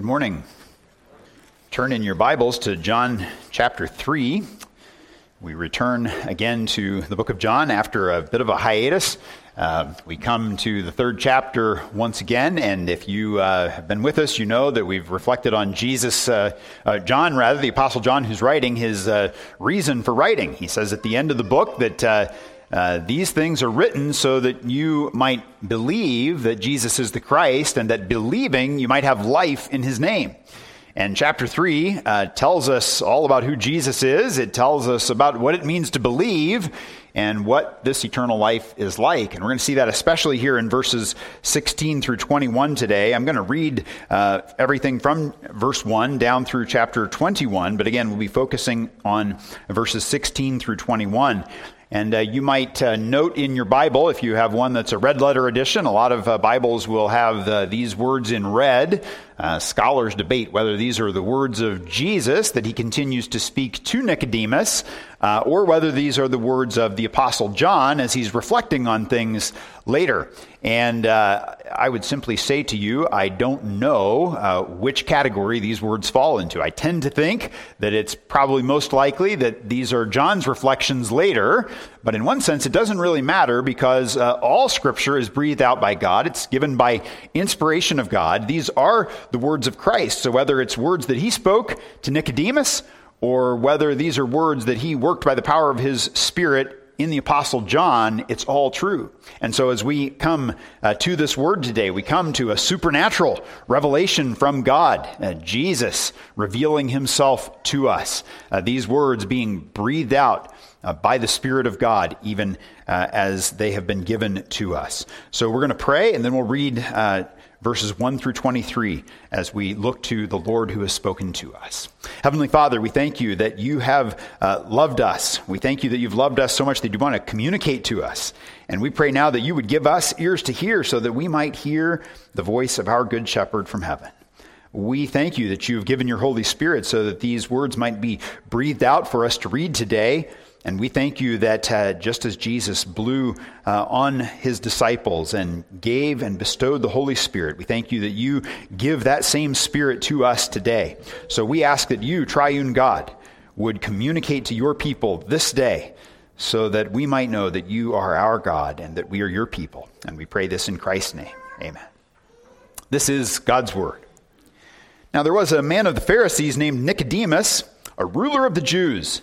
Good morning. Turn in your Bibles to John chapter 3. We return again to the book of John after a bit of a hiatus. Uh, we come to the third chapter once again, and if you uh, have been with us, you know that we've reflected on Jesus, uh, uh John, rather, the Apostle John, who's writing his uh, reason for writing. He says at the end of the book that uh, these things are written so that you might believe that Jesus is the Christ, and that believing you might have life in his name. And chapter 3 uh, tells us all about who Jesus is. It tells us about what it means to believe and what this eternal life is like. And we're going to see that especially here in verses 16 through 21 today. I'm going to read uh, everything from verse 1 down through chapter 21, but again, we'll be focusing on verses 16 through 21. And uh, you might uh, note in your Bible, if you have one that's a red letter edition, a lot of uh, Bibles will have uh, these words in red. Uh, scholars debate whether these are the words of Jesus that he continues to speak to Nicodemus, uh, or whether these are the words of the Apostle John as he's reflecting on things later. And uh, I would simply say to you, I don't know uh, which category these words fall into. I tend to think that it's probably most likely that these are John's reflections later, but in one sense, it doesn't really matter because uh, all Scripture is breathed out by God. It's given by inspiration of God. These are the words of Christ. So whether it's words that he spoke to Nicodemus or whether these are words that he worked by the power of his Spirit in the Apostle John, it's all true. And so as we come uh, to this word today, we come to a supernatural revelation from God, uh, Jesus revealing himself to us. Uh, these words being breathed out uh, by the Spirit of God, even uh, as they have been given to us. So we're going to pray, and then we'll read uh, verses 1 through 23 as we look to the Lord who has spoken to us. Heavenly Father, we thank you that you have uh, loved us. We thank you that you've loved us so much that you want to communicate to us. And we pray now that you would give us ears to hear so that we might hear the voice of our good shepherd from heaven. We thank you that you have given your Holy Spirit so that these words might be breathed out for us to read today and we thank you that uh, just as Jesus blew uh, on his disciples and gave and bestowed the Holy Spirit, we thank you that you give that same Spirit to us today. So we ask that you, triune God, would communicate to your people this day so that we might know that you are our God and that we are your people. And we pray this in Christ's name. Amen. This is God's Word. Now, there was a man of the Pharisees named Nicodemus, a ruler of the Jews.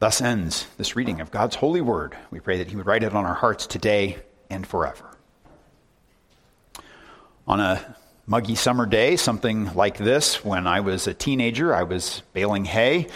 Thus ends this reading of God's holy word. We pray that he would write it on our hearts today and forever. On a muggy summer day, something like this, when I was a teenager, I was baling hay,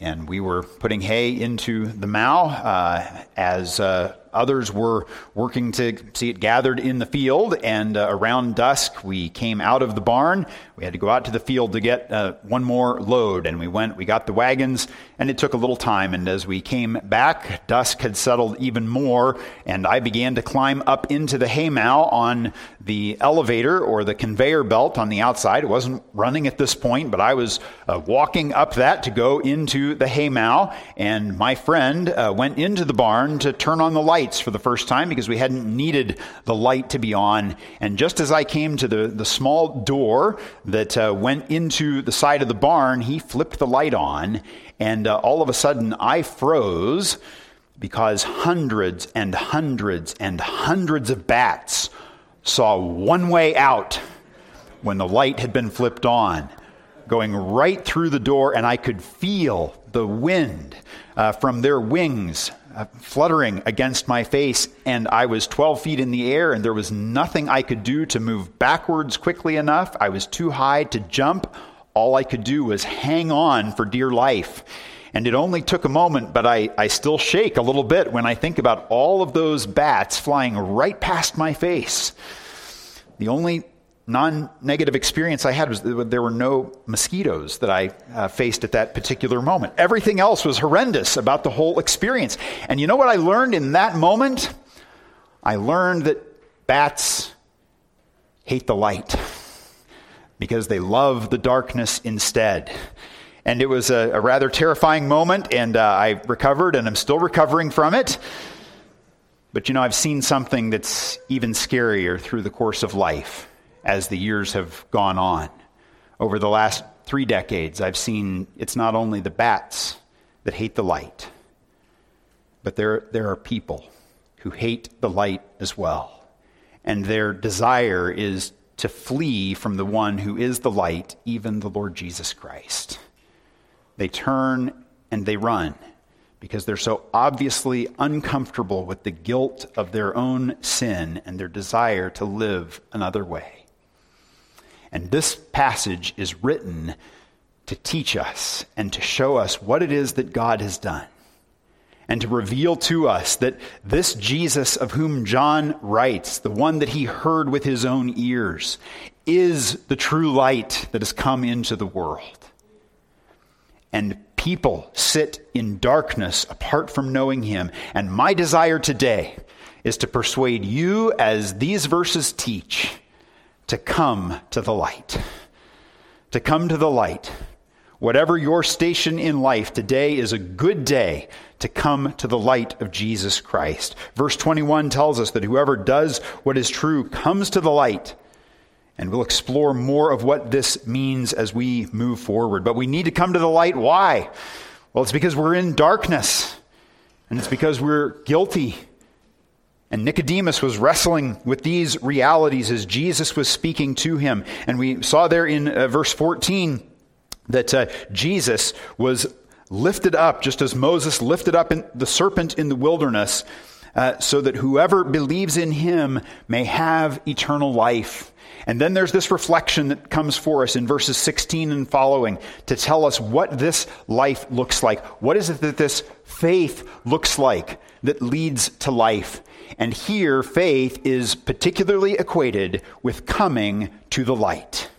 and we were putting hay into the mow uh, as uh, Others were working to see it gathered in the field, and uh, around dusk we came out of the barn. We had to go out to the field to get uh, one more load, and we went, we got the wagons, and it took a little time. And as we came back, dusk had settled even more, and I began to climb up into the haymow on the elevator or the conveyor belt on the outside. It wasn't running at this point, but I was uh, walking up that to go into the haymow, and my friend uh, went into the barn to turn on the light lights for the first time because we hadn't needed the light to be on. And just as I came to the, the small door that uh, went into the side of the barn, he flipped the light on. And uh, all of a sudden, I froze because hundreds and hundreds and hundreds of bats saw one way out when the light had been flipped on, going right through the door, and I could feel the wind uh, from their wings Uh, fluttering against my face, and I was 12 feet in the air, and there was nothing I could do to move backwards quickly enough. I was too high to jump. All I could do was hang on for dear life. And it only took a moment, but I, I still shake a little bit when I think about all of those bats flying right past my face. The only non negative experience I had was there were no mosquitoes that I uh, faced at that particular moment. Everything else was horrendous about the whole experience. And you know what I learned in that moment? I learned that bats hate the light because they love the darkness instead. And it was a, a rather terrifying moment, and uh, I recovered, and I'm still recovering from it. But you know, I've seen something that's even scarier through the course of life as the years have gone on. Over the last three decades, I've seen it's not only the bats that hate the light, but there, there are people who hate the light as well. And their desire is to flee from the one who is the light, even the Lord Jesus Christ. They turn and they run because they're so obviously uncomfortable with the guilt of their own sin and their desire to live another way. And this passage is written to teach us and to show us what it is that God has done. And to reveal to us that this Jesus of whom John writes, the one that he heard with his own ears, is the true light that has come into the world. And people sit in darkness apart from knowing him. And my desire today is to persuade you, as these verses teach, to come to the light. To come to the light. Whatever your station in life, today is a good day to come to the light of Jesus Christ. Verse 21 tells us that whoever does what is true comes to the light. And we'll explore more of what this means as we move forward. But we need to come to the light. Why? Well, it's because we're in darkness. And it's because we're guilty and Nicodemus was wrestling with these realities as Jesus was speaking to him. And we saw there in uh, verse 14 that uh, Jesus was lifted up, just as Moses lifted up the serpent in the wilderness, uh, so that whoever believes in him may have eternal life. And then there's this reflection that comes for us in verses 16 and following to tell us what this life looks like. What is it that this faith looks like that leads to life? And here, faith is particularly equated with coming to the light.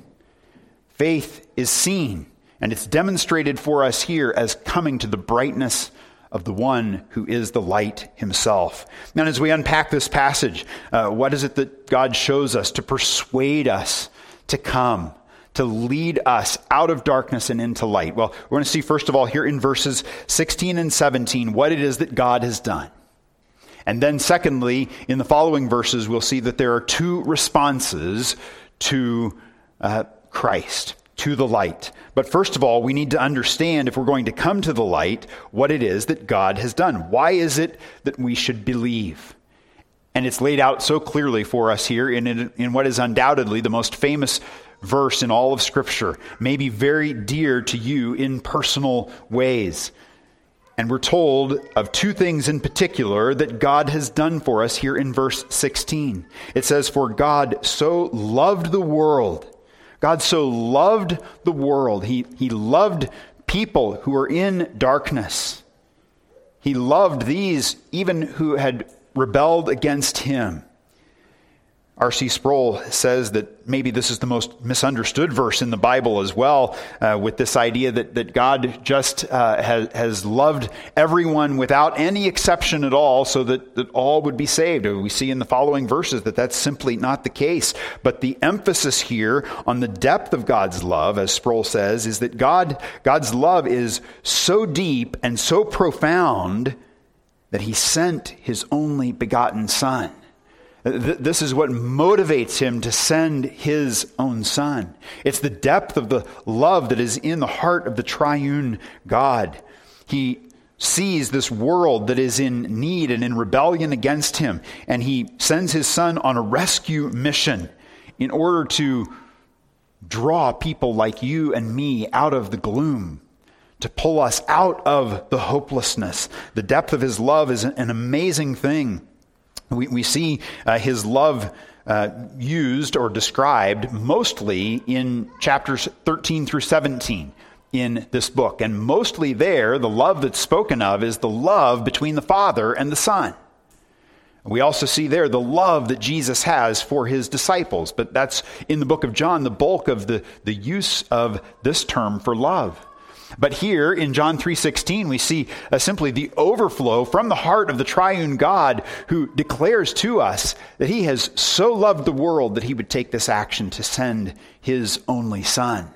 Faith is seen, and it's demonstrated for us here as coming to the brightness of the one who is the light himself. Now, as we unpack this passage, uh, what is it that God shows us to persuade us to come? to lead us out of darkness and into light? Well, we're going to see, first of all, here in verses 16 and 17, what it is that God has done. And then, secondly, in the following verses, we'll see that there are two responses to uh, Christ. to the light. But first of all, we need to understand, if we're going to come to the light, what it is that God has done. Why is it that we should believe? And it's laid out so clearly for us here in, in what is undoubtedly the most famous verse in all of Scripture, maybe very dear to you in personal ways. And we're told of two things in particular that God has done for us here in verse 16. It says, For God so loved the world. God so loved the world. He, he loved people who were in darkness. He loved these even who had rebelled against him. R.C. Sproul says that maybe this is the most misunderstood verse in the Bible as well, uh, with this idea that, that God just uh, has, has loved everyone without any exception at all, so that, that all would be saved. We see in the following verses that that's simply not the case. But the emphasis here on the depth of God's love, as Sproul says, is that God, God's love is so deep and so profound that he sent his only begotten Son. This is what motivates him to send his own son. It's the depth of the love that is in the heart of the triune God. He sees this world that is in need and in rebellion against him, and he sends his son on a rescue mission in order to draw people like you and me out of the gloom to pull us out of the hopelessness. The depth of his love is an amazing thing. We, we see uh, his love uh, used or described mostly in chapters 13 through 17 in this book. And mostly there, the love that's spoken of is the love between the Father and the Son. We also see there the love that Jesus has for his disciples, but that's in the book of John, the bulk of the, the use of this term for love. But here in John 3:16 we see uh, simply the overflow from the heart of the triune God who declares to us that he has so loved the world that he would take this action to send his only son.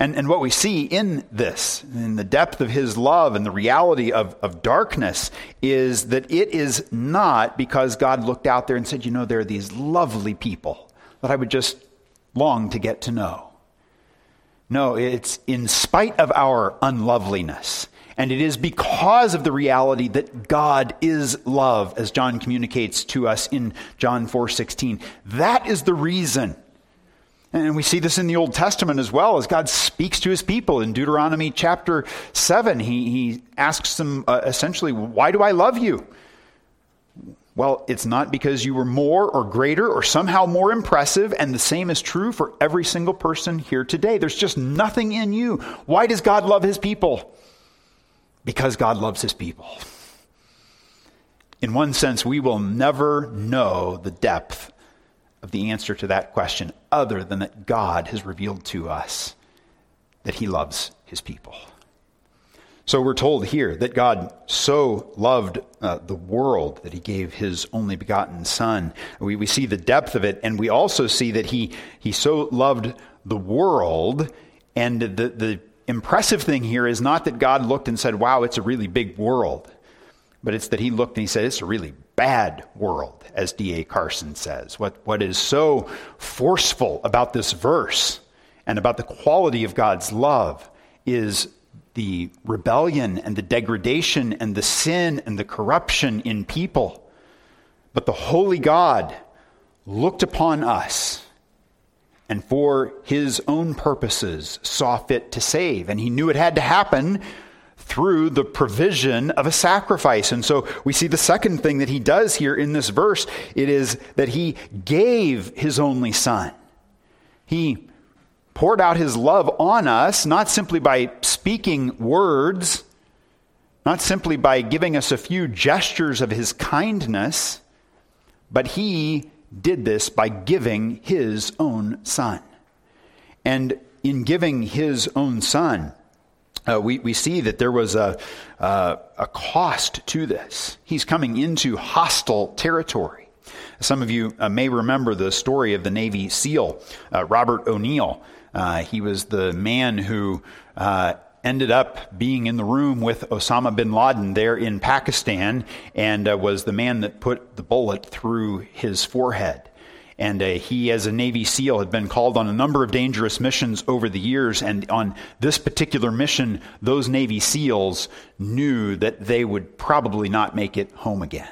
And, and what we see in this, in the depth of his love and the reality of, of darkness, is that it is not because God looked out there and said, You know, there are these lovely people that I would just long to get to know. No, it's in spite of our unloveliness. And it is because of the reality that God is love, as John communicates to us in John 4:16. That is the reason. And we see this in the Old Testament as well, as God speaks to his people. In Deuteronomy chapter 7, he, he asks them uh, essentially, Why do I love you? Well, it's not because you were more or greater or somehow more impressive, and the same is true for every single person here today. There's just nothing in you. Why does God love his people? Because God loves his people. In one sense, we will never know the depth of the answer to that question other than that God has revealed to us that he loves his people. So we're told here that God so loved uh, the world that he gave his only begotten Son. We, we see the depth of it, and we also see that he, he so loved the world. And the, the impressive thing here is not that God looked and said, Wow, it's a really big world, but it's that he looked and he said, It's a really bad world, as D.A. Carson says. What, what is so forceful about this verse and about the quality of God's love is the rebellion and the degradation and the sin and the corruption in people. But the holy God looked upon us and for his own purposes saw fit to save. And he knew it had to happen through the provision of a sacrifice. And so we see the second thing that he does here in this verse. It is that he gave his only son. He poured out his love on us, not simply by speaking words, not simply by giving us a few gestures of his kindness, but he did this by giving his own son. And in giving his own son, uh, we, we see that there was a, uh, a cost to this. He's coming into hostile territory. Some of you uh, may remember the story of the Navy SEAL, uh, Robert O'Neill. Uh, he was the man who uh, ended up being in the room with Osama bin Laden there in Pakistan and uh, was the man that put the bullet through his forehead. And uh, he, as a Navy SEAL, had been called on a number of dangerous missions over the years. And on this particular mission, those Navy SEALs knew that they would probably not make it home again.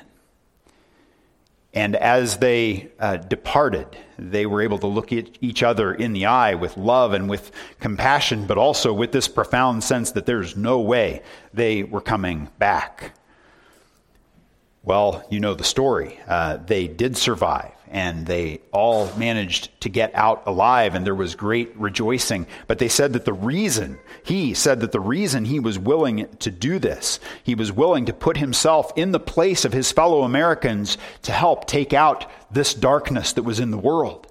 And as they uh, departed, they were able to look at each other in the eye with love and with compassion, but also with this profound sense that there's no way they were coming back. Well, you know the story. Uh, they did survive, and they all managed to get out alive, and there was great rejoicing. But they said that the reason, he said that the reason he was willing to do this, he was willing to put himself in the place of his fellow Americans to help take out this darkness that was in the world.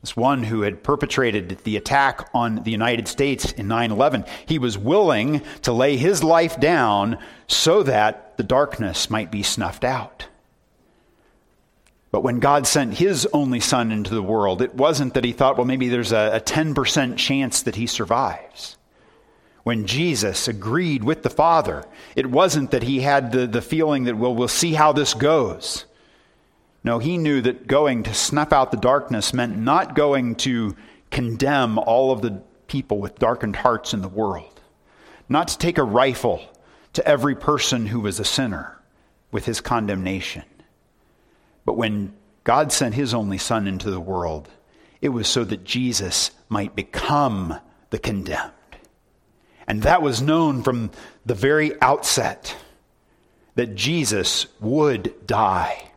This one who had perpetrated the attack on the United States in 9 11, he was willing to lay his life down so that the darkness might be snuffed out. But when God sent his only son into the world, it wasn't that he thought, well, maybe there's a, a 10% chance that he survives. When Jesus agreed with the Father, it wasn't that he had the, the feeling that, well, we'll see how this goes. No, he knew that going to snuff out the darkness meant not going to condemn all of the people with darkened hearts in the world, not to take a rifle to every person who was a sinner with his condemnation. But when God sent his only Son into the world, it was so that Jesus might become the condemned. And that was known from the very outset that Jesus would die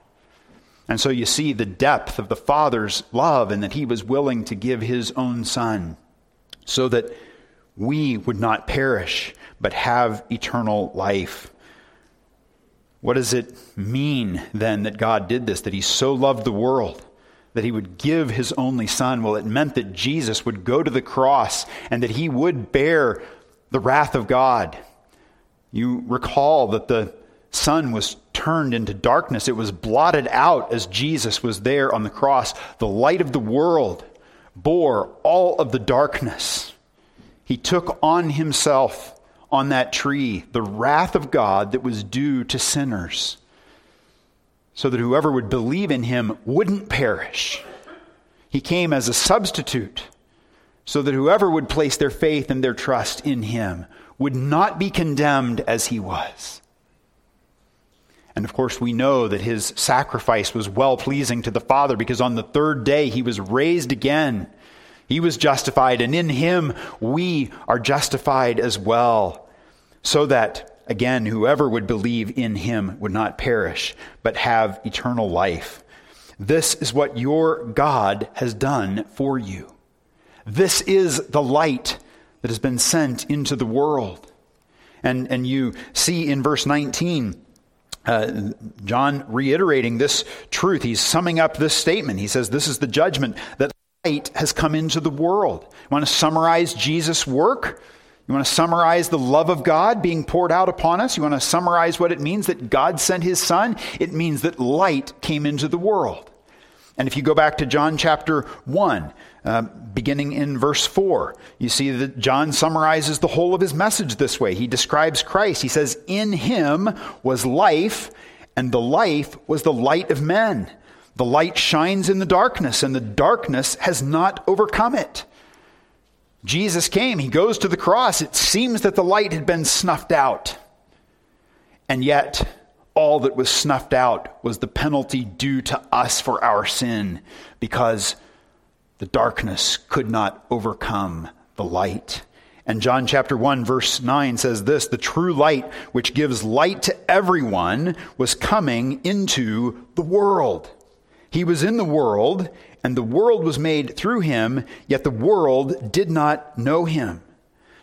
and so you see the depth of the Father's love and that he was willing to give his own Son so that we would not perish but have eternal life. What does it mean then that God did this, that he so loved the world? That he would give his only son. Well, it meant that Jesus would go to the cross and that he would bear the wrath of God. You recall that the sun was turned into darkness. It was blotted out as Jesus was there on the cross. The light of the world bore all of the darkness. He took on himself on that tree the wrath of God that was due to sinners, so that whoever would believe in him wouldn't perish. He came as a substitute, so that whoever would place their faith and their trust in him would not be condemned as he was. And of course, we know that his sacrifice was well pleasing to the Father because on the third day he was raised again. He was justified, and in him we are justified as well. So that, again, whoever would believe in him would not perish, but have eternal life. This is what your God has done for you. This is the light that has been sent into the world. And, and you see in verse 19, uh, John reiterating this truth. He's summing up this statement. He says, This is the judgment that light has come into the world. You want to summarize Jesus' work? You want to summarize the love of God being poured out upon us? You want to summarize what it means that God sent his Son? It means that light came into the world. And if you go back to John chapter 1, uh, beginning in verse 4, you see that John summarizes the whole of his message this way. He describes Christ. He says, In him was life, and the life was the light of men. The light shines in the darkness, and the darkness has not overcome it. Jesus came, he goes to the cross. It seems that the light had been snuffed out. And yet, all that was snuffed out was the penalty due to us for our sin because the darkness could not overcome the light. And John chapter 1 verse 9 says this, the true light which gives light to everyone was coming into the world. He was in the world and the world was made through him, yet the world did not know him.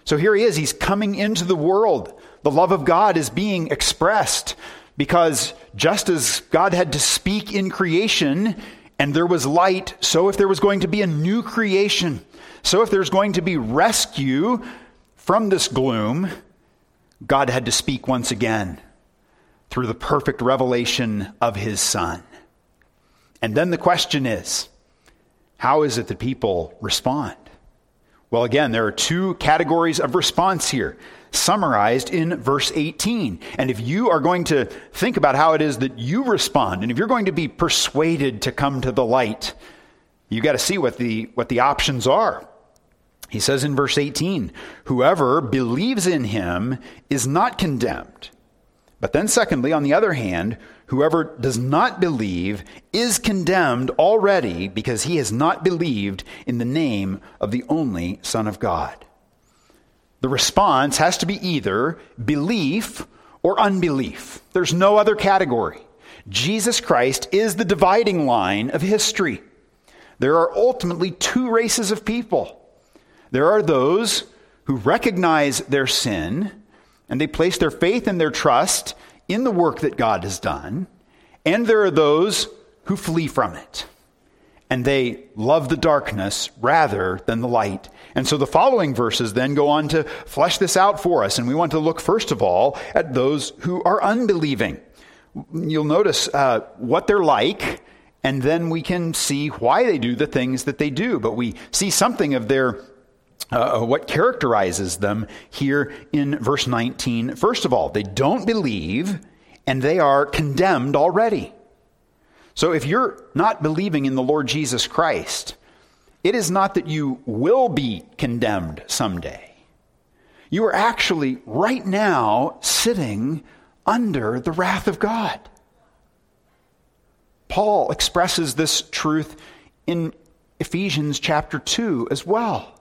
So here he is, he's coming into the world. The love of God is being expressed. Because just as God had to speak in creation and there was light, so if there was going to be a new creation, so if there's going to be rescue from this gloom, God had to speak once again through the perfect revelation of his Son. And then the question is how is it that people respond? Well, again, there are two categories of response here summarized in verse 18. And if you are going to think about how it is that you respond, and if you're going to be persuaded to come to the light, you got to see what the, what the options are. He says in verse 18, Whoever believes in him is not condemned. But then, secondly, on the other hand, whoever does not believe is condemned already because he has not believed in the name of the only Son of God. The response has to be either belief or unbelief. There's no other category. Jesus Christ is the dividing line of history. There are ultimately two races of people. There are those who recognize their sin and they place their faith and their trust in the work that God has done. And there are those who flee from it and they love the darkness rather than the light. And so the following verses then go on to flesh this out for us. And we want to look first of all at those who are unbelieving. You'll notice uh, what they're like, and then we can see why they do the things that they do. But we see something of their uh, what characterizes them here in verse 19. First of all, they don't believe and they are condemned already. So if you're not believing in the Lord Jesus Christ, it is not that you will be condemned someday. You are actually right now sitting under the wrath of God. Paul expresses this truth in Ephesians chapter 2 as well.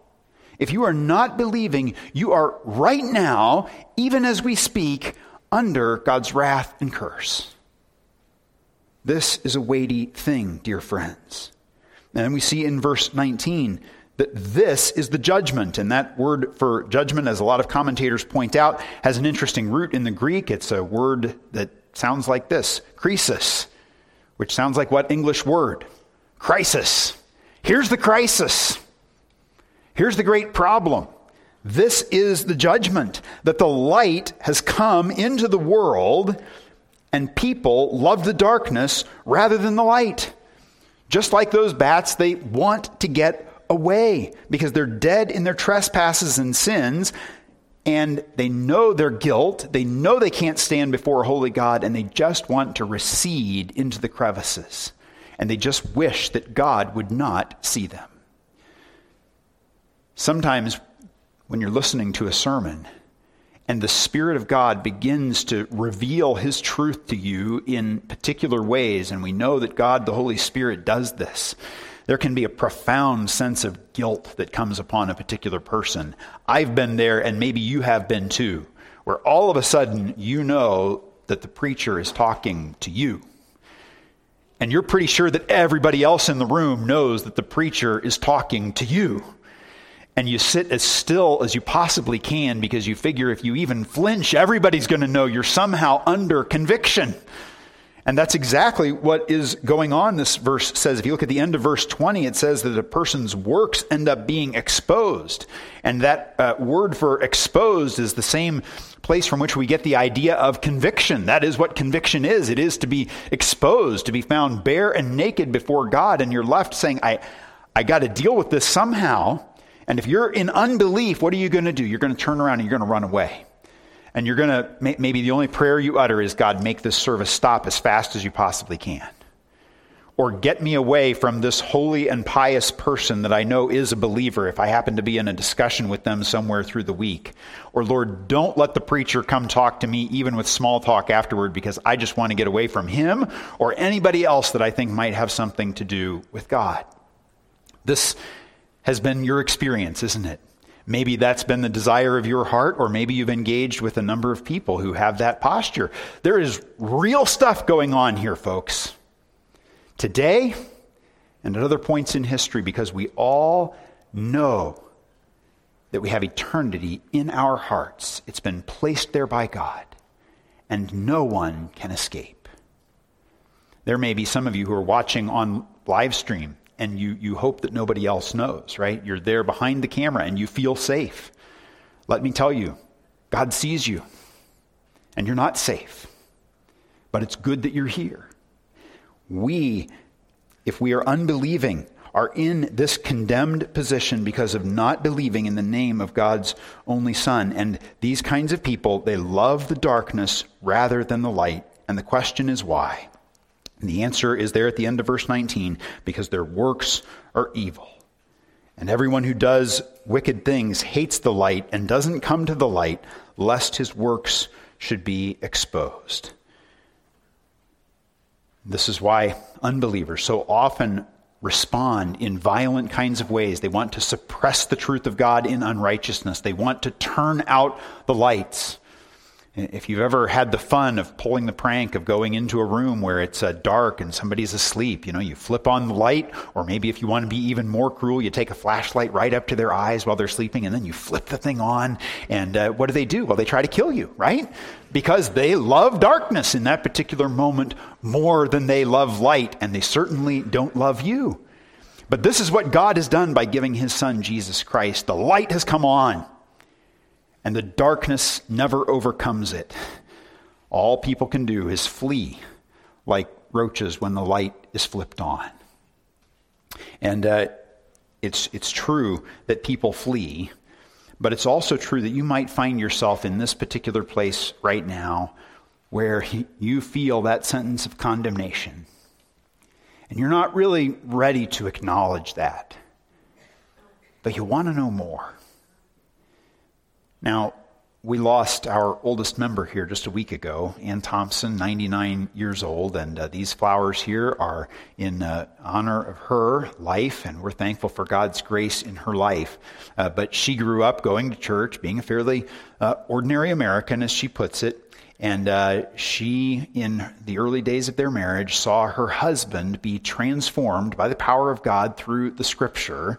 If you are not believing, you are right now, even as we speak, under God's wrath and curse. This is a weighty thing, dear friends. And we see in verse 19 that this is the judgment. And that word for judgment, as a lot of commentators point out, has an interesting root in the Greek. It's a word that sounds like this krisis, which sounds like what English word? Crisis. Here's the crisis. Here's the great problem. This is the judgment that the light has come into the world and people love the darkness rather than the light. Just like those bats, they want to get away because they're dead in their trespasses and sins and they know their guilt. They know they can't stand before a holy God and they just want to recede into the crevices. And they just wish that God would not see them. Sometimes when you're listening to a sermon and the Spirit of God begins to reveal His truth to you in particular ways, and we know that God, the Holy Spirit, does this, there can be a profound sense of guilt that comes upon a particular person. I've been there, and maybe you have been too, where all of a sudden you know that the preacher is talking to you. And you're pretty sure that everybody else in the room knows that the preacher is talking to you and you sit as still as you possibly can because you figure if you even flinch, everybody's going to know you're somehow under conviction. And that's exactly what is going on, this verse says. If you look at the end of verse 20, it says that a person's works end up being exposed. And that uh, word for exposed is the same place from which we get the idea of conviction. That is what conviction is it is to be exposed, to be found bare and naked before God, and you're left saying, I, I got to deal with this somehow. And if you're in unbelief, what are you going to do? You're going to turn around and you're going to run away. And you're going to, maybe the only prayer you utter is, God, make this service stop as fast as you possibly can. Or get me away from this holy and pious person that I know is a believer if I happen to be in a discussion with them somewhere through the week. Or, Lord, don't let the preacher come talk to me, even with small talk afterward, because I just want to get away from him or anybody else that I think might have something to do with God. This has been your experience, isn't it? Maybe that's been the desire of your heart, or maybe you've engaged with a number of people who have that posture. There is real stuff going on here, folks. Today and at other points in history, because we all know that we have eternity in our hearts. It's been placed there by God, and no one can escape. There may be some of you who are watching on live stream and you, you hope that nobody else knows, right? You're there behind the camera and you feel safe. Let me tell you, God sees you and you're not safe. But it's good that you're here. We, if we are unbelieving, are in this condemned position because of not believing in the name of God's only Son. And these kinds of people, they love the darkness rather than the light. And the question is why? And the answer is there at the end of verse 19 because their works are evil. And everyone who does wicked things hates the light and doesn't come to the light, lest his works should be exposed. This is why unbelievers so often respond in violent kinds of ways. They want to suppress the truth of God in unrighteousness, they want to turn out the lights. If you've ever had the fun of pulling the prank of going into a room where it's uh, dark and somebody's asleep, you know, you flip on the light, or maybe if you want to be even more cruel, you take a flashlight right up to their eyes while they're sleeping, and then you flip the thing on. And uh, what do they do? Well, they try to kill you, right? Because they love darkness in that particular moment more than they love light, and they certainly don't love you. But this is what God has done by giving his son, Jesus Christ. The light has come on and the darkness never overcomes it. All people can do is flee like roaches when the light is flipped on. And uh, it's, it's true that people flee, but it's also true that you might find yourself in this particular place right now where you feel that sentence of condemnation. And you're not really ready to acknowledge that, but you want to know more. Now, we lost our oldest member here just a week ago, Ann Thompson, 99 years old, and uh, these flowers here are in uh, honor of her life, and we're thankful for God's grace in her life. Uh, but she grew up going to church, being a fairly uh, ordinary American, as she puts it, and uh, she, in the early days of their marriage, saw her husband be transformed by the power of God through the Scripture.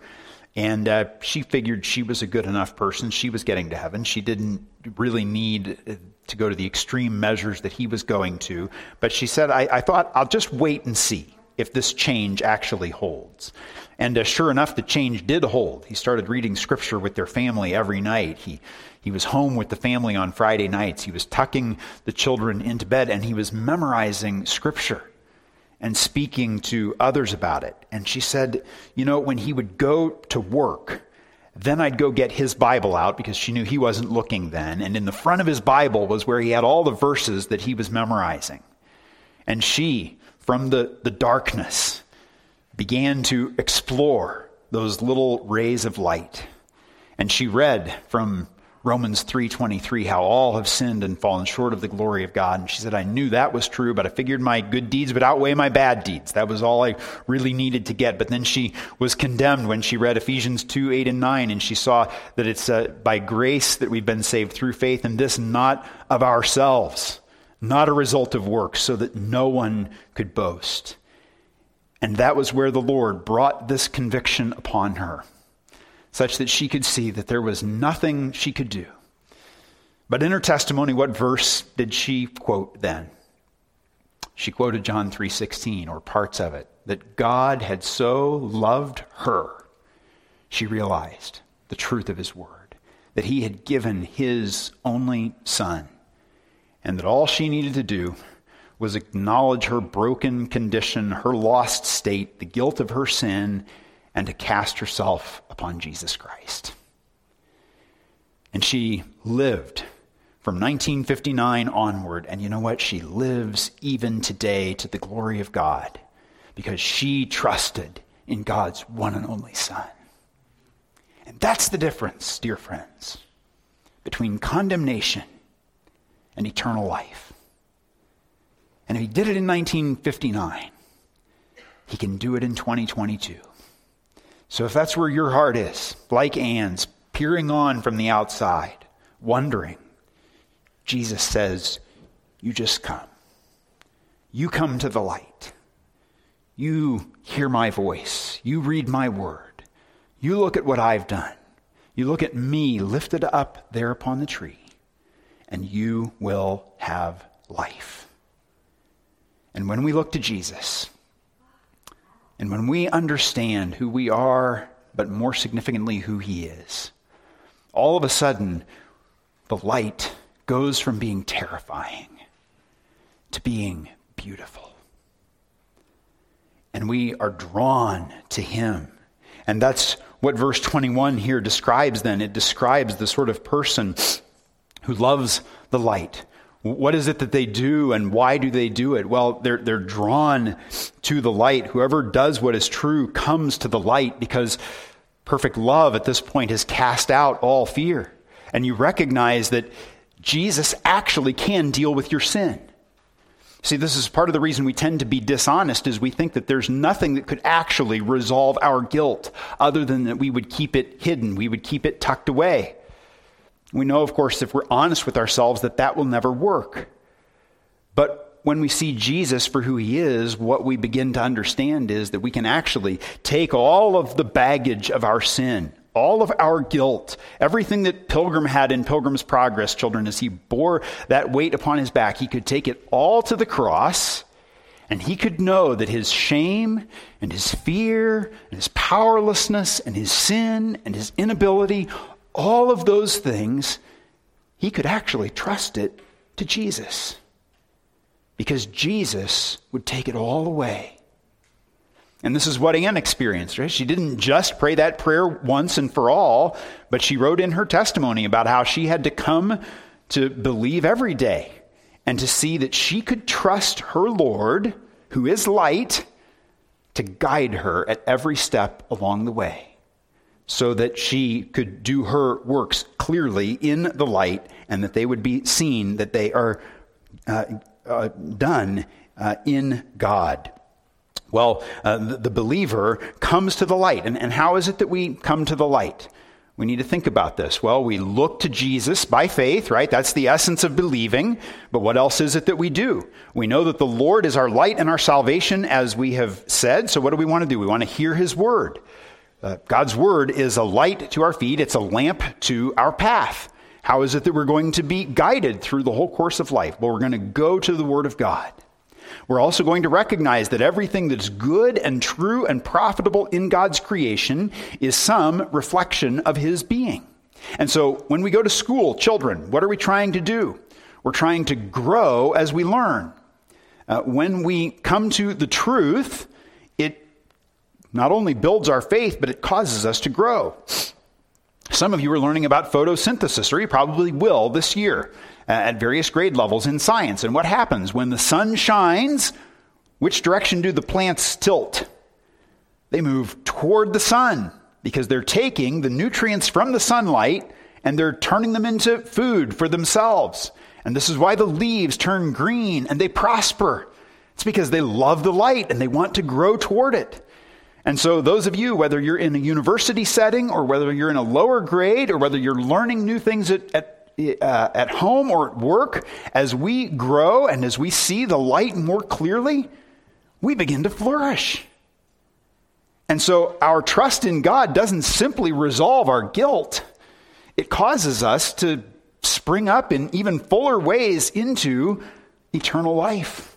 And uh, she figured she was a good enough person. She was getting to heaven. She didn't really need uh, to go to the extreme measures that he was going to. But she said, I, I thought I'll just wait and see if this change actually holds. And uh, sure enough, the change did hold. He started reading scripture with their family every night. He, he was home with the family on Friday nights. He was tucking the children into bed and he was memorizing scripture and speaking to others about it. And she said, you know, when he would go to work, then I'd go get his Bible out because she knew he wasn't looking then. And in the front of his Bible was where he had all the verses that he was memorizing. And she, from the, the darkness, began to explore those little rays of light. And she read from Romans 3:23 how all have sinned and fallen short of the glory of God. And she said I knew that was true but I figured my good deeds would outweigh my bad deeds. That was all I really needed to get. But then she was condemned when she read Ephesians 2 8 and 9 and she saw that it's uh, by grace that we've been saved through faith and this not of ourselves not a result of works so that no one could boast. And that was where the Lord brought this conviction upon her such that she could see that there was nothing she could do. But in her testimony, what verse did she quote then? She quoted John 3:16 or parts of it that God had so loved her she realized the truth of his word that he had given his only son and that all she needed to do was acknowledge her broken condition, her lost state, the guilt of her sin and to cast herself upon Jesus Christ. And she lived from 1959 onward. And you know what? She lives even today to the glory of God because she trusted in God's one and only Son. And that's the difference, dear friends, between condemnation and eternal life. And if he did it in 1959, he can do it in 2022. So if that's where your heart is, like Ann's, peering on from the outside, wondering, Jesus says, You just come. You come to the light. You hear my voice. You read my word. You look at what I've done. You look at me lifted up there upon the tree, and you will have life. And when we look to Jesus, and when we understand who we are, but more significantly, who He is, all of a sudden, the light goes from being terrifying to being beautiful. And we are drawn to Him. And that's what verse 21 here describes then. It describes the sort of person who loves the light, What is it that they do and why do they do it? Well, they're, they're drawn to the light. Whoever does what is true comes to the light because perfect love at this point has cast out all fear. And you recognize that Jesus actually can deal with your sin. See, this is part of the reason we tend to be dishonest is we think that there's nothing that could actually resolve our guilt other than that we would keep it hidden, we would keep it tucked away. We know, of course, if we're honest with ourselves, that that will never work. But when we see Jesus for who he is, what we begin to understand is that we can actually take all of the baggage of our sin, all of our guilt, everything that Pilgrim had in Pilgrim's Progress, children, as he bore that weight upon his back, he could take it all to the cross. And he could know that his shame and his fear and his powerlessness and his sin and his inability, all of those things, he could actually trust it to Jesus. Because Jesus would take it all away. And this is what Ann experienced, right? She didn't just pray that prayer once and for all, but she wrote in her testimony about how she had to come to believe every day and to see that she could trust her Lord, who is light, to guide her at every step along the way so that she could do her works clearly in the light and that they would be seen that they are uh, uh, done uh, in God. Well, uh, the, the, believer comes to the light. And, and how is it that we come to the light? We need to think about this. Well, we look to Jesus by faith, right? That's the essence of believing. But what else is it that we do? We know that the Lord is our light and our salvation, as we have said. So what do we want to do? We want to hear his word. Uh, God's word is a light to our feet, it's a lamp to our path. How is it that we're going to be guided through the whole course of life? Well, we're going to go to the word of God. We're also going to recognize that everything that's good and true and profitable in God's creation is some reflection of his being. And so when we go to school, children, what are we trying to do? We're trying to grow as we learn. Uh, when we come to the truth, not only builds our faith, but it causes us to grow. Some of you are learning about photosynthesis, or you probably will this year at various grade levels in science. And what happens when the sun shines? Which direction do the plants tilt? They move toward the sun because they're taking the nutrients from the sunlight and they're turning them into food for themselves. And this is why the leaves turn green and they prosper. It's because they love the light and they want to grow toward it. And so, those of you, whether you're in a university setting or whether you're in a lower grade or whether you're learning new things at, at, uh, at home or at work, as we grow and as we see the light more clearly, we begin to flourish. And so, our trust in God doesn't simply resolve our guilt, it causes us to spring up in even fuller ways into eternal life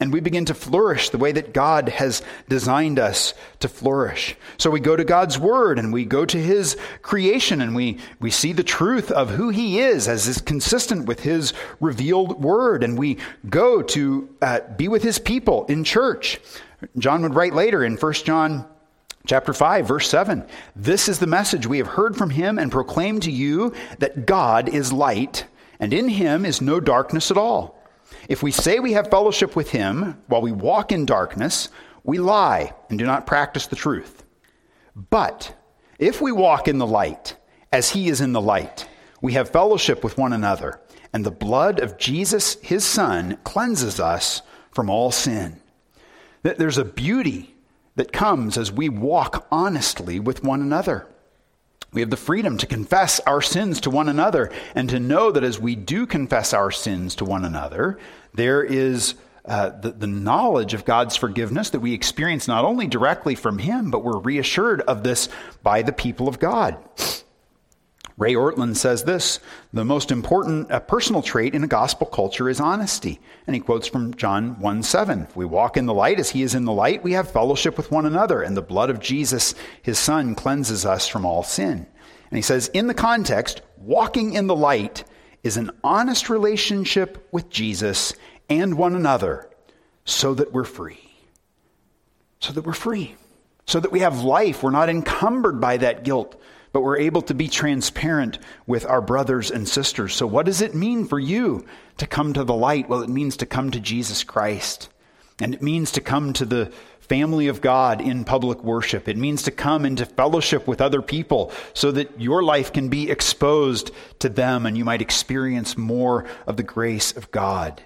and we begin to flourish the way that God has designed us to flourish. So we go to God's word and we go to his creation and we, we see the truth of who he is as is consistent with his revealed word. And we go to uh, be with his people in church. John would write later in 1 John chapter 5 verse 7 this is the message we have heard from him and proclaimed to you that god is light and in him is no darkness at all if we say we have fellowship with him while we walk in darkness, we lie and do not practice the truth. But if we walk in the light, as he is in the light, we have fellowship with one another, and the blood of Jesus, his son, cleanses us from all sin. There's a beauty that comes as we walk honestly with one another. We have the freedom to confess our sins to one another and to know that as we do confess our sins to one another, there is uh, the, the knowledge of God's forgiveness that we experience not only directly from Him, but we're reassured of this by the people of God. Ray Ortlund says this the most important uh, personal trait in a gospel culture is honesty. And he quotes from John 1 7. If we walk in the light as he is in the light, we have fellowship with one another, and the blood of Jesus, his son, cleanses us from all sin. And he says, in the context, walking in the light is an honest relationship with Jesus and one another so that we're free. So that we're free. So that we have life. We're not encumbered by that guilt but we're able to be transparent with our brothers and sisters. So, what does it mean for you to come to the light? Well, it means to come to Jesus Christ. And it means to come to the family of God in public worship. It means to come into fellowship with other people so that your life can be exposed to them and you might experience more of the grace of God.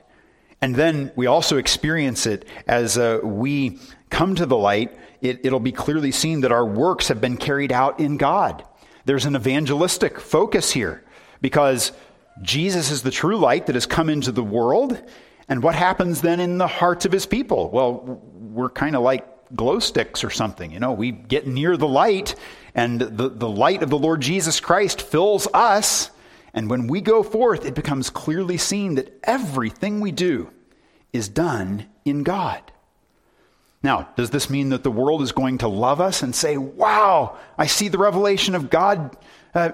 And then we also experience it as uh, we come to the light. It, it'll be clearly seen that our works have been carried out in God. There's an evangelistic focus here because Jesus is the true light that has come into the world. And what happens then in the hearts of his people? Well, we're kind of like glow sticks or something. You know, we get near the light, and the, the light of the Lord Jesus Christ fills us. And when we go forth, it becomes clearly seen that everything we do is done in God. Now, does this mean that the world is going to love us and say, Wow, I see the revelation of God uh,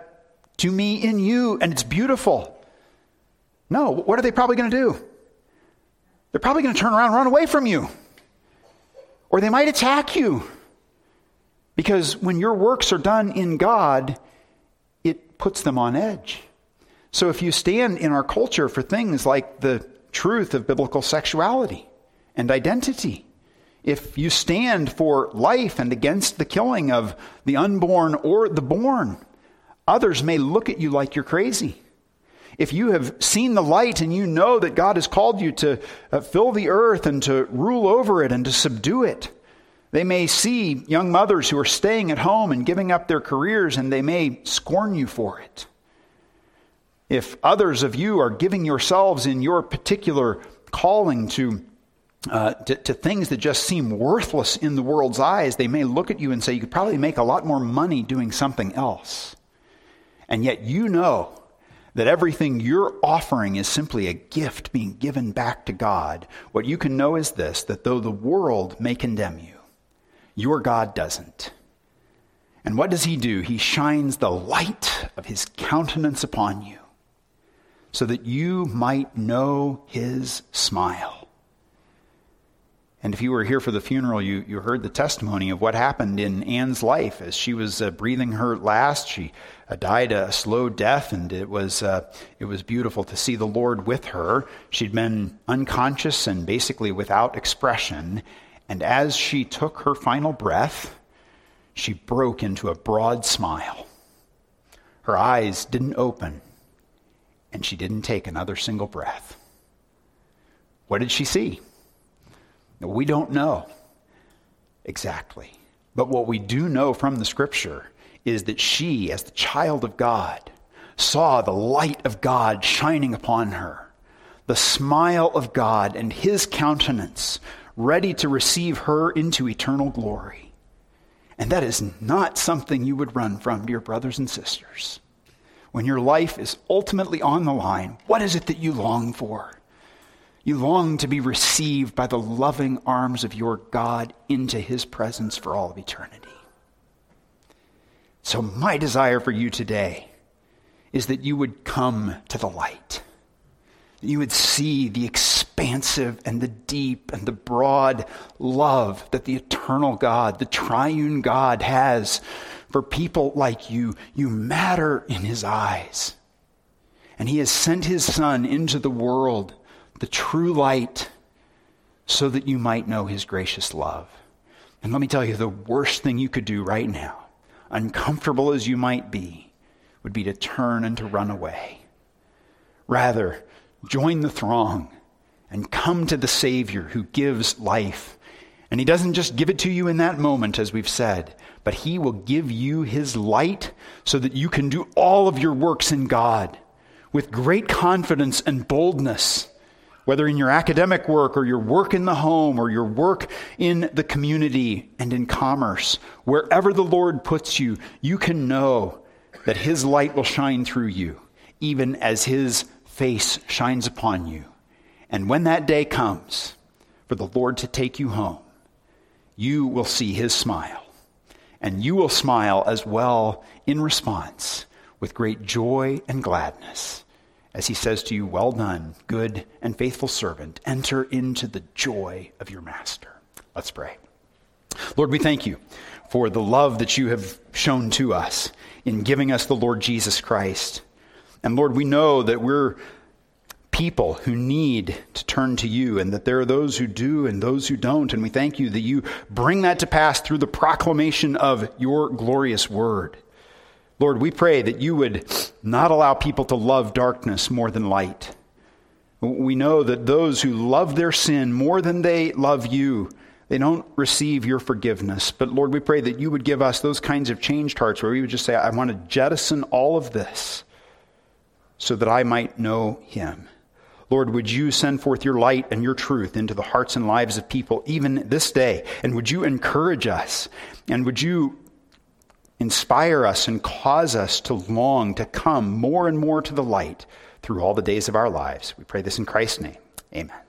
to me in you, and it's beautiful? No, what are they probably going to do? They're probably going to turn around and run away from you. Or they might attack you. Because when your works are done in God, it puts them on edge. So if you stand in our culture for things like the truth of biblical sexuality and identity, if you stand for life and against the killing of the unborn or the born, others may look at you like you're crazy. If you have seen the light and you know that God has called you to uh, fill the earth and to rule over it and to subdue it, they may see young mothers who are staying at home and giving up their careers and they may scorn you for it. If others of you are giving yourselves in your particular calling to, uh, to, to things that just seem worthless in the world's eyes, they may look at you and say, You could probably make a lot more money doing something else. And yet you know that everything you're offering is simply a gift being given back to God, what you can know is this that though the world may condemn you, your God doesn't. And what does he do? He shines the light of his countenance upon you so that you might know his smile. And if you were here for the funeral, you, you heard the testimony of what happened in Ann's life as she was uh, breathing her last. She uh, died a slow death, and it was, uh, it was beautiful to see the Lord with her. She'd been unconscious and basically without expression. And as she took her final breath, she broke into a broad smile. Her eyes didn't open, and she didn't take another single breath. What did she see? We don't know exactly. But what we do know from the scripture is that she, as the child of God, saw the light of God shining upon her, the smile of God and his countenance ready to receive her into eternal glory. And that is not something you would run from, dear brothers and sisters. When your life is ultimately on the line, what is it that you long for? You long to be received by the loving arms of your God into his presence for all of eternity. So, my desire for you today is that you would come to the light. That you would see the expansive and the deep and the broad love that the eternal God, the triune God, has for people like you. You matter in his eyes. And he has sent his Son into the world the true light, so that you might know his gracious love. And let me tell you, the worst thing you could do right now, uncomfortable as you might be, would be to turn and to run away. Rather, join the throng and come to the Savior who gives life. And He doesn't just give it to you in that moment, as we've said, but He will give you His light so that you can do all of your works in God with great confidence and boldness whether in your academic work or your work in the home or your work in the community and in commerce, wherever the Lord puts you, you can know that His light will shine through you, even as His face shines upon you. And when that day comes for the Lord to take you home, you will see His smile. And you will smile as well in response with great joy and gladness as he says to you, Well done, good and faithful servant. Enter into the joy of your master. Let's pray. Lord, we thank you for the love that you have shown to us in giving us the Lord Jesus Christ. And Lord, we know that we're people who need to turn to you and that there are those who do and those who don't. And we thank you that you bring that to pass through the proclamation of your glorious word. Lord, we pray that you would not allow people to love darkness more than light. We know that those who love their sin more than they love you, they don't receive your forgiveness. But Lord, we pray that you would give us those kinds of changed hearts where we would just say, I want to jettison all of this so that I might know him. Lord, would you send forth your light and your truth into the hearts and lives of people even this day? And would you encourage us? And would you inspire us and cause us to long to come more and more to the light through all the days of our lives? We pray this in Christ's name. Amen.